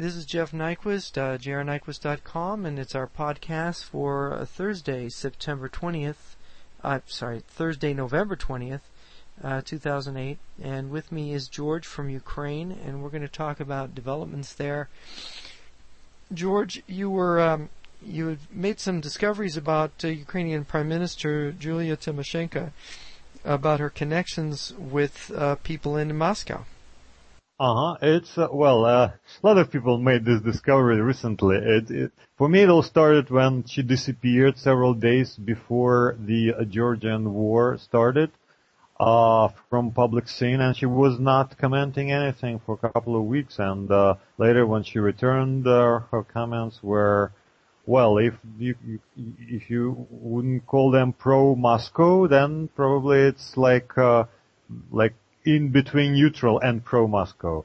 This is Jeff Nyquist, uh, jrnyquist.com, and it's our podcast for uh, Thursday, September 20th. Uh, sorry, Thursday, November 20th, uh, 2008. And with me is George from Ukraine, and we're going to talk about developments there. George, you were um, you made some discoveries about uh, Ukrainian Prime Minister Julia Tymoshenko about her connections with uh, people in Moscow. Uh-huh. It's, uh, well, uh, a lot of people made this discovery recently. It, it, for me, it all started when she disappeared several days before the uh, Georgian war started, uh, from public scene and she was not commenting anything for a couple of weeks and, uh, later when she returned, uh, her comments were, well, if you, if you wouldn't call them pro-Moscow, then probably it's like, uh, like in between neutral and pro-Moscow.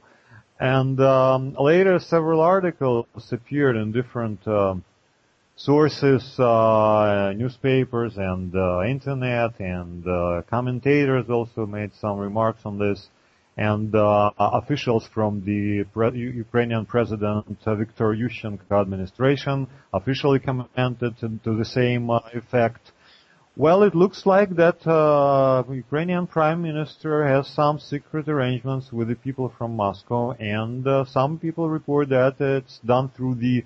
And um, later, several articles appeared in different um, sources, uh, newspapers, and uh, internet, and uh, commentators also made some remarks on this. And uh, officials from the pre- Ukrainian President Viktor Yushchenko administration officially commented to, to the same uh, effect. Well, it looks like that uh, Ukrainian Prime Minister has some secret arrangements with the people from Moscow, and uh, some people report that it's done through the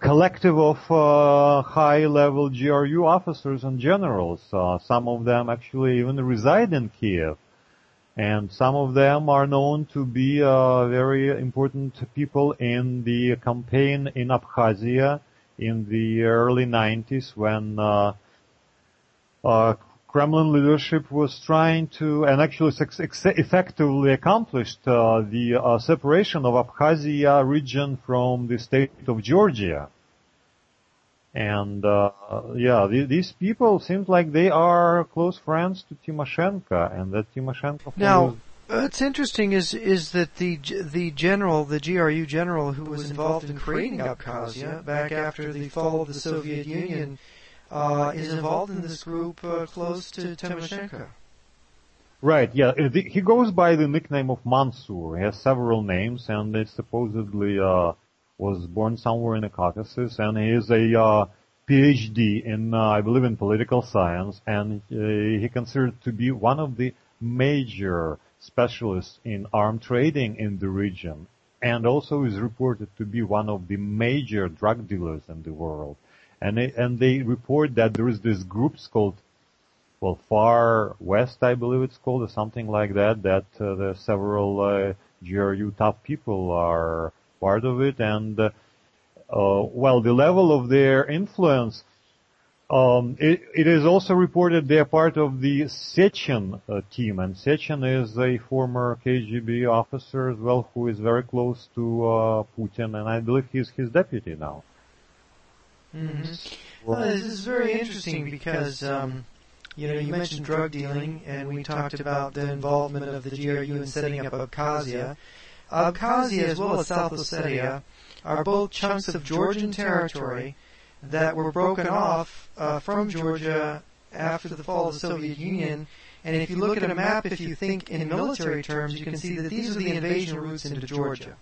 collective of uh, high-level GRU officers and generals. Uh, some of them actually even reside in Kiev, and some of them are known to be uh, very important people in the campaign in Abkhazia in the early 90s when uh, Kremlin leadership was trying to, and actually effectively accomplished uh, the uh, separation of Abkhazia region from the state of Georgia. And uh, yeah, th- these people seems like they are close friends to Tymoshenko, and that Tymoshenko. Now, what's interesting is is that the the general, the GRU general, who was involved in creating Abkhazia back after the fall of the Soviet Union uh, is involved in this group uh, close to Tymoshenko. Right, yeah. Uh, he goes by the nickname of Mansour. He has several names, and he supposedly uh, was born somewhere in the Caucasus, and he is a uh, PhD in, uh, I believe, in political science, and he considered to be one of the major specialists in arm trading in the region, and also is reported to be one of the major drug dealers in the world and they, and they report that there is this groups called well Far West, I believe it's called, or something like that. That uh, the several uh, GRU top people are part of it, and uh, uh, well, the level of their influence. Um, it, it is also reported they are part of the Sechin uh, team, and Sechin is a former KGB officer as well, who is very close to uh, Putin, and I believe he's his deputy now. Mm-hmm. Well, this is very interesting because, um, you know, you mentioned drug dealing, and we talked about the involvement of the GRU in setting up Abkhazia. Abkhazia, as well as South Ossetia, are both chunks of Georgian territory that were broken off uh, from Georgia after the fall of the Soviet Union. And if you look at a map, if you think in military terms, you can see that these are the invasion routes into Georgia.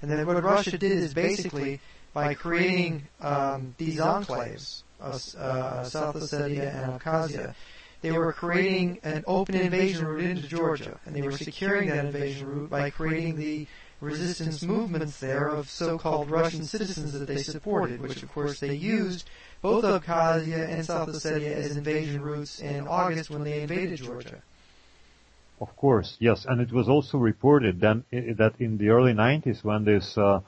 And then what Russia did is basically by creating um, these enclaves of uh, South Ossetia and Abkhazia. They were creating an open invasion route into Georgia, and they were securing that invasion route by creating the resistance movements there of so-called Russian citizens that they supported, which of course they used both Abkhazia and South Ossetia as invasion routes in August when they invaded Georgia. Of course, yes, and it was also reported then that in the early 90s when this uh,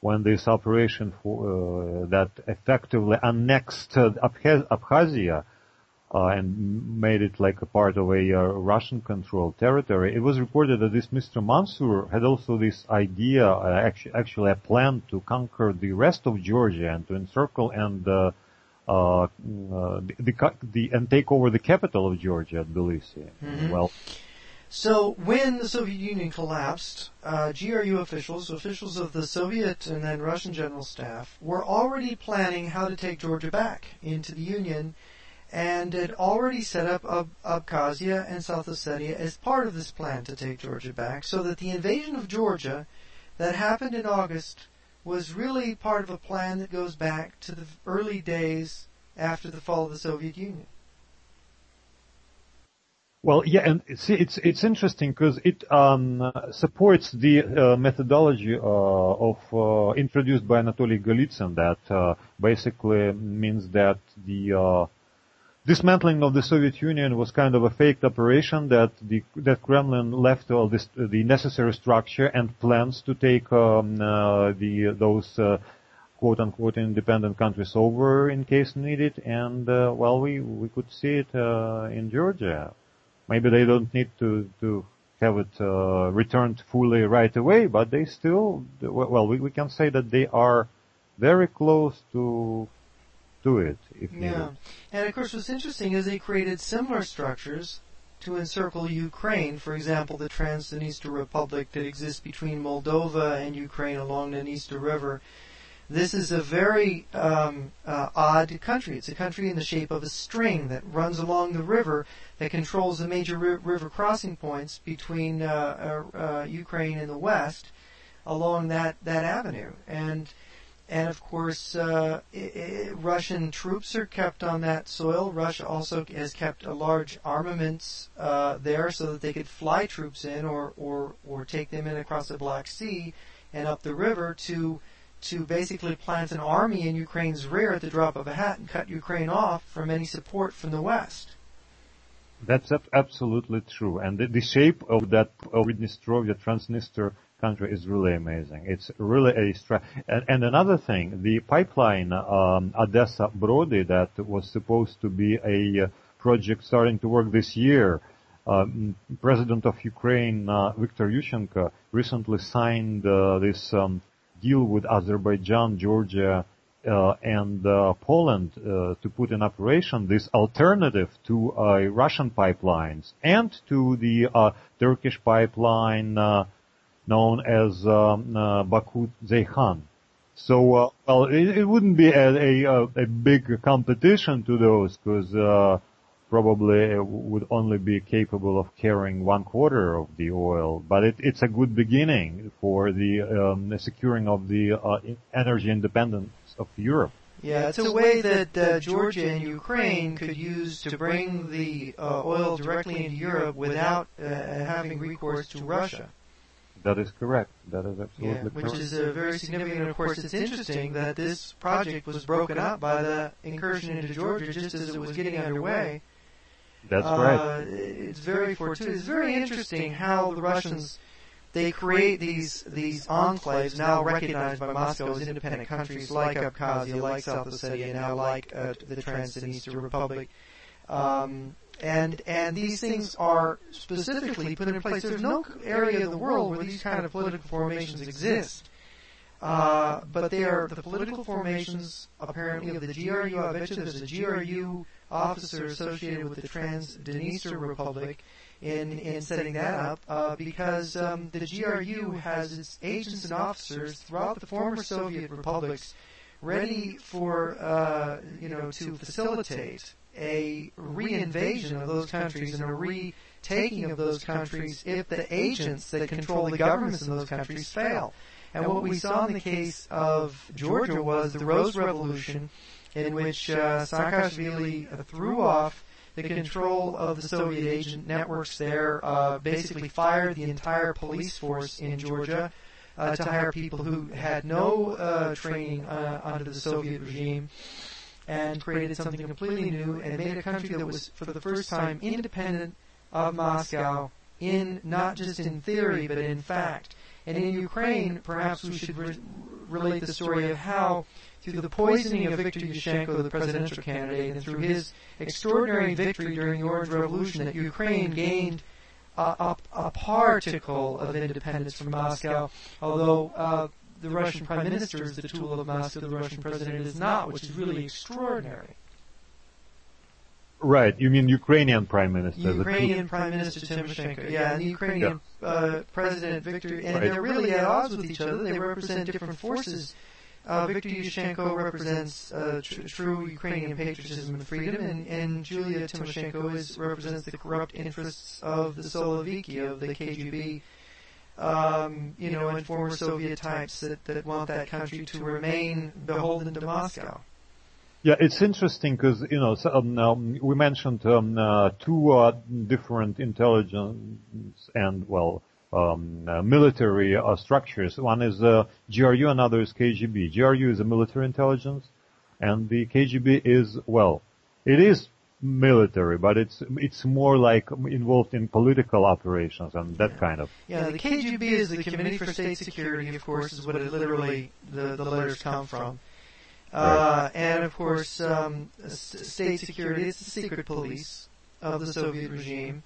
when this operation for, uh, that effectively annexed Abkhazia uh, and made it like a part of a uh, Russian-controlled territory, it was reported that this Mr. Mansour had also this idea, uh, actually, actually a plan to conquer the rest of Georgia and to encircle and uh, uh, the, the, the, and take over the capital of Georgia, Tbilisi. Mm-hmm. Well. So when the Soviet Union collapsed, uh, GRU officials, officials of the Soviet and then Russian general staff, were already planning how to take Georgia back into the Union and had already set up Ab- Abkhazia and South Ossetia as part of this plan to take Georgia back, so that the invasion of Georgia that happened in August was really part of a plan that goes back to the early days after the fall of the Soviet Union. Well, yeah, and see, it's it's interesting because it um, supports the uh, methodology uh, of uh, introduced by Anatoly Golitsyn that uh, basically means that the uh, dismantling of the Soviet Union was kind of a faked operation that the that Kremlin left all this the necessary structure and plans to take um, uh, the those quote unquote independent countries over in case needed. And well we we could see it in Georgia maybe they don't need to to have it uh, returned fully right away, but they still well we, we can say that they are very close to to it if yeah. needed. And of course, what's interesting is they created similar structures to encircle Ukraine. For example, the Transnistria Republic that exists between Moldova and Ukraine along the Dniester River this is a very um, uh, odd country. It's a country in the shape of a string that runs along the river that controls the major ri- river crossing points between uh, uh, uh Ukraine and the west along that, that avenue. And and of course, uh, it, it, Russian troops are kept on that soil. Russia also has kept a large armaments uh, there so that they could fly troops in or, or, or take them in across the Black Sea and up the river to to basically plant an army in Ukraine's rear at the drop of a hat and cut Ukraine off from any support from the West. That's absolutely true. And the, the shape of that of Dnistrovia, Transnistria country is really amazing. It's really a stra- and, and another thing, the pipeline um, Odessa Brody that was supposed to be a uh, project starting to work this year. Um, President of Ukraine uh, Viktor Yushchenko recently signed uh, this um, deal with Azerbaijan, Georgia, uh, and uh, Poland uh, to put in operation this alternative to uh, Russian pipelines and to the uh, Turkish pipeline uh, known as um, Baku-Ceyhan. So, well, it, it, wouldn't be a, a, a, big competition to those because probably would only be capable of carrying one quarter of the oil, but it, it's a good beginning for the um, securing of the uh, energy independence of Europe. Yeah, it's a way that uh, Georgia and Ukraine could use to bring the uh, oil directly into Europe without uh, having recourse to Russia. That is correct. That is absolutely yeah, which correct. Which is uh, very significant. Of course, it's interesting that this project was broken up by the incursion into Georgia just as it was getting underway. That's uh, right. It's very fortuitous. It's very interesting how the Russians they create these these enclaves now recognized by Moscow as independent countries like Abkhazia, like South Ossetia, now like uh, the Transnistria Republic. Um, and and these things are specifically put in place. There's no area of the world where these kind of political formations exist. Uh, but they are the political formations apparently of the GRU. I bet you there's a GRU officer associated with the Transnistria Republic in in setting that up uh, because um, the GRU has its agents and officers throughout the former Soviet republics ready for uh, you know to facilitate a reinvasion of those countries and a retaking of those countries if the agents that control the governments in those countries fail. And what we saw in the case of Georgia was the Rose Revolution, in which uh, Saakashvili threw off the control of the Soviet agent networks there, uh, basically fired the entire police force in Georgia uh, to hire people who had no uh, training uh, under the Soviet regime and created something completely new and made a country that was, for the first time, independent of Moscow in not just in theory but in fact. And in Ukraine, perhaps we should re- relate the story of how, through the poisoning of Viktor Yushchenko, the presidential candidate, and through his extraordinary victory during the Orange Revolution, that Ukraine gained a, a, a particle of independence from Moscow, although uh, the Russian prime minister is the tool of Moscow, the Russian president is not, which is really extraordinary. Right. You mean Ukrainian Prime Minister? Ukrainian Prime Minister Tymoshenko. Yeah, and the Ukrainian yeah. uh, President Viktor, and right. they're really at odds with each other. They represent different forces. Uh, Viktor Yushchenko represents uh, tr- true Ukrainian patriotism and freedom, and, and Julia Tymoshenko is, represents the corrupt interests of the Siloviki, of the KGB. um, you know, and former Soviet types that, that want that country to remain beholden to Moscow. Yeah, it's interesting because you know so, um, um, we mentioned um, uh, two uh, different intelligence and well um, uh, military uh, structures. One is uh, GRU, another is KGB. GRU is a military intelligence, and the KGB is well, it is military, but it's it's more like involved in political operations and that Yeah. kind of. Yeah, the KGB is the Committee for State Security, of course, is what it literally the, the letters come from. Uh, and of course, um, state security is the secret police of the Soviet regime,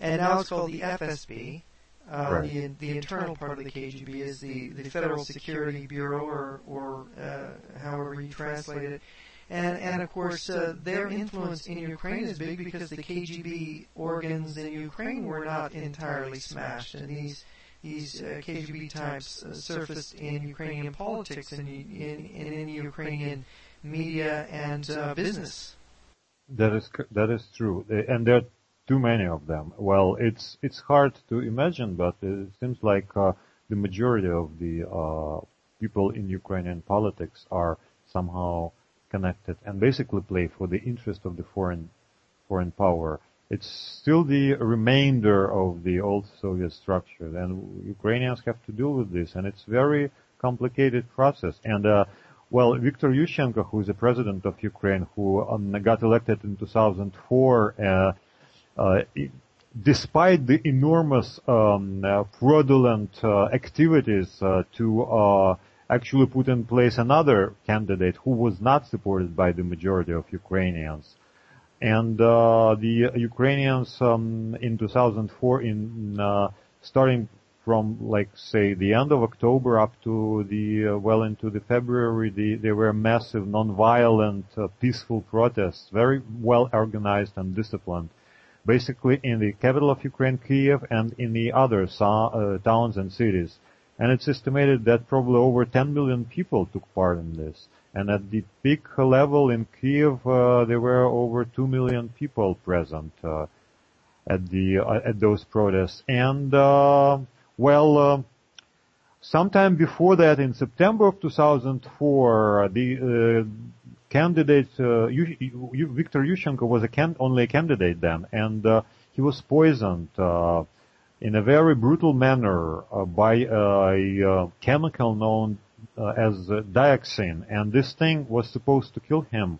and now it's called the FSB. Uh, Right. the, the internal part of the KGB is the, the Federal Security Bureau, or, or uh, however you translate it. And, and of course, uh, their influence in Ukraine is big because the KGB organs in Ukraine were not entirely smashed, and these these uh, KGB types uh, surfaced in Ukrainian politics and in, in, in Ukrainian media and uh, business. That is that is true, Uh, and there are too many of them. Well, it's it's hard to imagine, but it seems like uh, the majority of the uh, people in Ukrainian politics are somehow connected and basically play for the interest of the foreign foreign power. It's still the remainder of the old Soviet structure, and Ukrainians have to deal with this, and it's very complicated process. And uh, well, Viktor Yushchenko, who is the president of Ukraine, who um, got elected in 2004, uh, uh, despite the enormous um, uh, fraudulent uh, activities uh, to actually put in place another candidate who was not supported by the majority of Ukrainians. And uh, the Ukrainians um, in 2004, in uh, starting from like say the end of October up to the uh, well into the February, the, there were massive, non-violent, uh, peaceful protests, very well organized and disciplined, basically in the capital of Ukraine, Kiev, and in the other uh, towns and cities. And it's estimated that probably over 10 million people took part in this. And at the peak level in Kiev, uh, there were over 2 million people present uh, at the uh, at those protests. And uh, well, uh, sometime before that, in September of 2004, the uh, candidate Viktor Yushchenko was a can- only a candidate then, and he was poisoned. In a very brutal manner by a chemical known uh, as uh, dioxin, and this thing was supposed to kill him,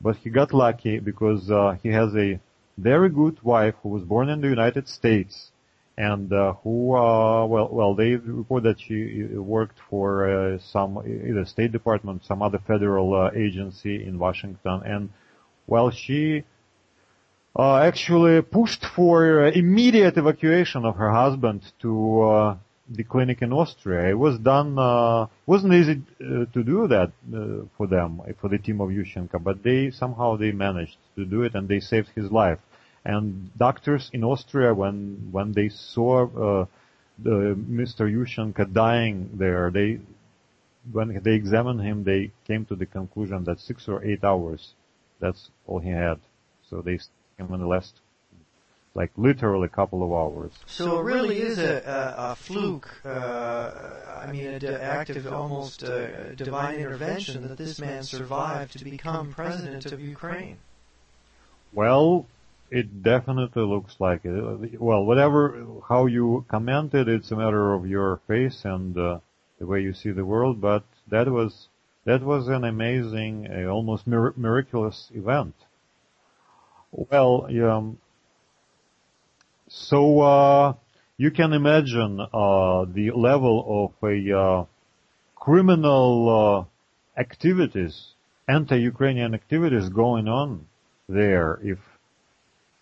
but he got lucky because uh, he has a very good wife who was born in the United States, and uh, who uh, well well they report that she uh, worked for uh, some either State Department, some other federal agency in Washington, and well she uh, actually pushed for immediate evacuation of her husband to uh, the clinic in Austria. It was done. Uh, wasn't easy uh, to do that uh, for them, for the team of Yushchenko, but they somehow they managed to do it and they saved his life. And doctors in Austria, when when they saw uh, the Mr. Yushchenko dying there, they when they examined him, they came to the conclusion that six or eight hours, that's all he had. So they him in the last, like literally a couple of hours. So it really is a, a, a fluke. Uh, I mean, an act of almost uh, divine intervention that this man survived to become president of Ukraine. Well, it definitely looks like it. Well, whatever, how you comment it, it's a matter of your face and uh, the way you see the world, but that was, that was an amazing, uh, almost mir- miraculous event. Well, um, so, uh, you can imagine, uh, the level of a, uh, criminal, uh, activities, anti-Ukrainian activities going on there if,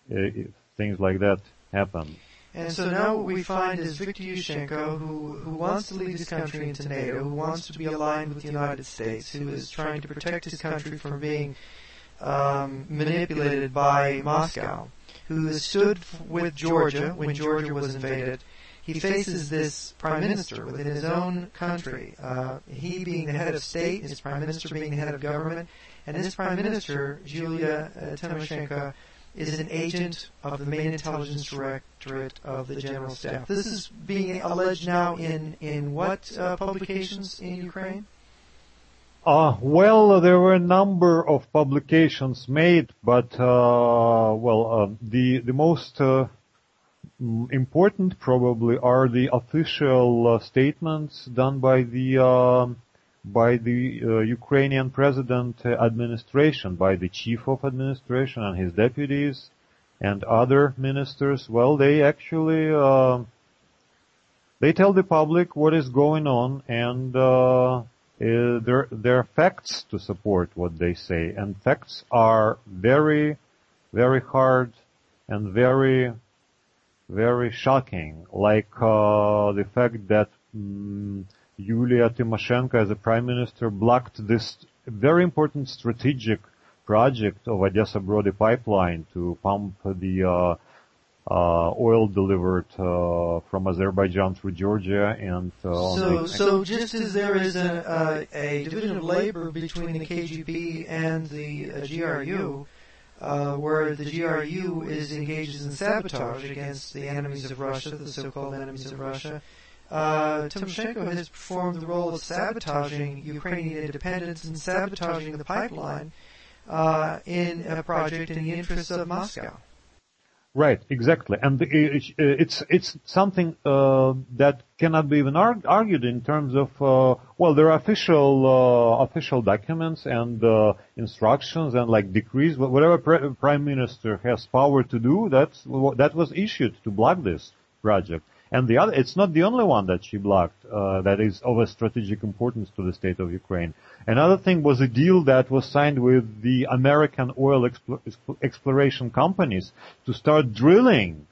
if things like that happen. And so now what we find is Viktor Yushchenko, who, who wants to lead his country into NATO, who wants to be aligned with the United States, who is trying to protect his country from being um, manipulated by Moscow, who stood with Georgia when Georgia was invaded. He faces this prime minister within his own country, uh, he being the head of state, his prime minister being the head of government, and this prime minister, Julia uh, is an agent of the main intelligence directorate of the general staff. This is being alleged now in in what uh, publications in Ukraine? Uh, well, there were a number of publications made, but uh, well, uh, the the most uh, important probably are the official uh, statements done by the um, by the uh, Ukrainian president administration, by the chief of administration and his deputies and other ministers. Well, they actually they tell the public what is going on, and uh, there are facts to support what they say, and facts are very, very hard and very, very shocking, like uh, the fact that. Mm, Yulia Tymoshenko as a prime minister blocked this very important strategic project of Odessa Brody pipeline to pump the uh, uh, oil delivered uh, from Azerbaijan through Georgia and uh, so so just as there is a, a, a, division of labor between the KGB and the uh, GRU, uh, where the GRU is engaged in sabotage against the enemies of Russia, the so-called enemies of Russia uh, Tymoshenko has performed the role of sabotaging Ukrainian independence and sabotaging the pipeline uh, in a project in the interests of Moscow. Right, exactly, and it's it's something uh, that cannot be even arg- argued in terms of uh, well, there are official uh, official documents and uh, instructions and like decrees, whatever pre- prime minister has power to do. That's that was issued to block this project. And the other, it's not the only one that she blocked uh, that is of a strategic importance to the state of Ukraine. Another thing was a deal that was signed with the American oil exploration companies to start drilling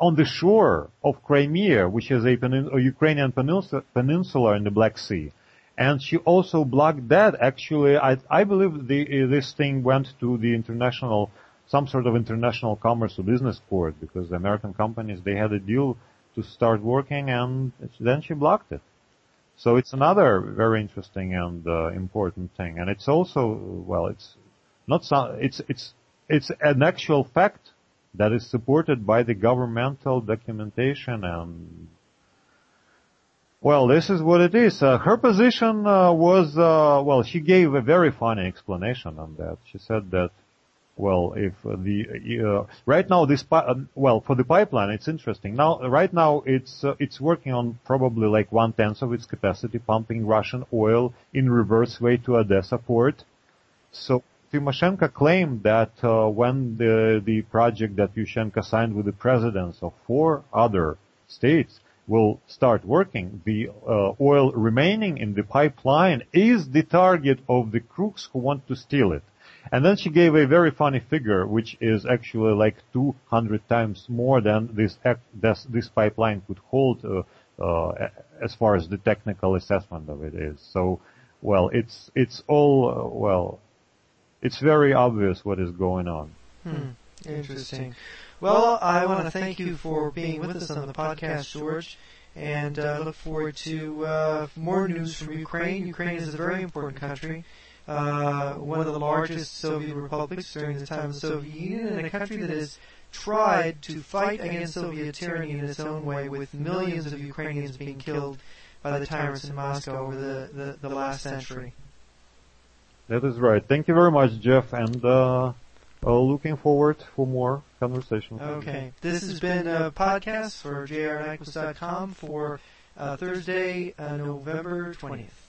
on the shore of Crimea, which is a, a Ukrainian peninsula, peninsula in the Black Sea. And she also blocked that. Actually, I, I believe the, this thing went to the international, some sort of international commerce or business court because the American companies, they had a deal to start working and then she blocked it. So it's another very interesting and uh, important thing. And it's also, well, it's not so, it's, it's, it's an actual fact that is supported by the governmental documentation and well, this is what it is. Uh, her position uh, was, uh, well, she gave a very funny explanation on that. She said that well, if the uh, right now this uh, well for the pipeline it's interesting. Now right now it's uh, it's working on probably like one tenth of its capacity, pumping Russian oil in reverse way to Odessa port. So Tymoshenko claimed that uh, when the the project that Yushchenko signed with the presidents of four other states will start working, the uh, oil remaining in the pipeline is the target of the crooks who want to steal it. And then she gave a very funny figure, which is actually like 200 times more than this this, this pipeline could hold uh, uh, as far as the technical assessment of it is. So, well, it's it's all uh, well, it's very obvious what is going on. Hmm. Interesting. Well, I want to thank you for being with us on the podcast, George, and uh, look forward to uh, more news from Ukraine. Ukraine is a very important country uh, one of the largest Soviet republics during the time of the Soviet Union, and a country that has tried to fight against Soviet tyranny in its own way, with millions of Ukrainians being killed by the tyrants in Moscow over the, the, the last century. That is right. Thank you very much, Jeff, and uh, uh, looking forward for more conversation. Okay. This has been a podcast for jrnyquist.com for uh, Thursday, uh, November 20th.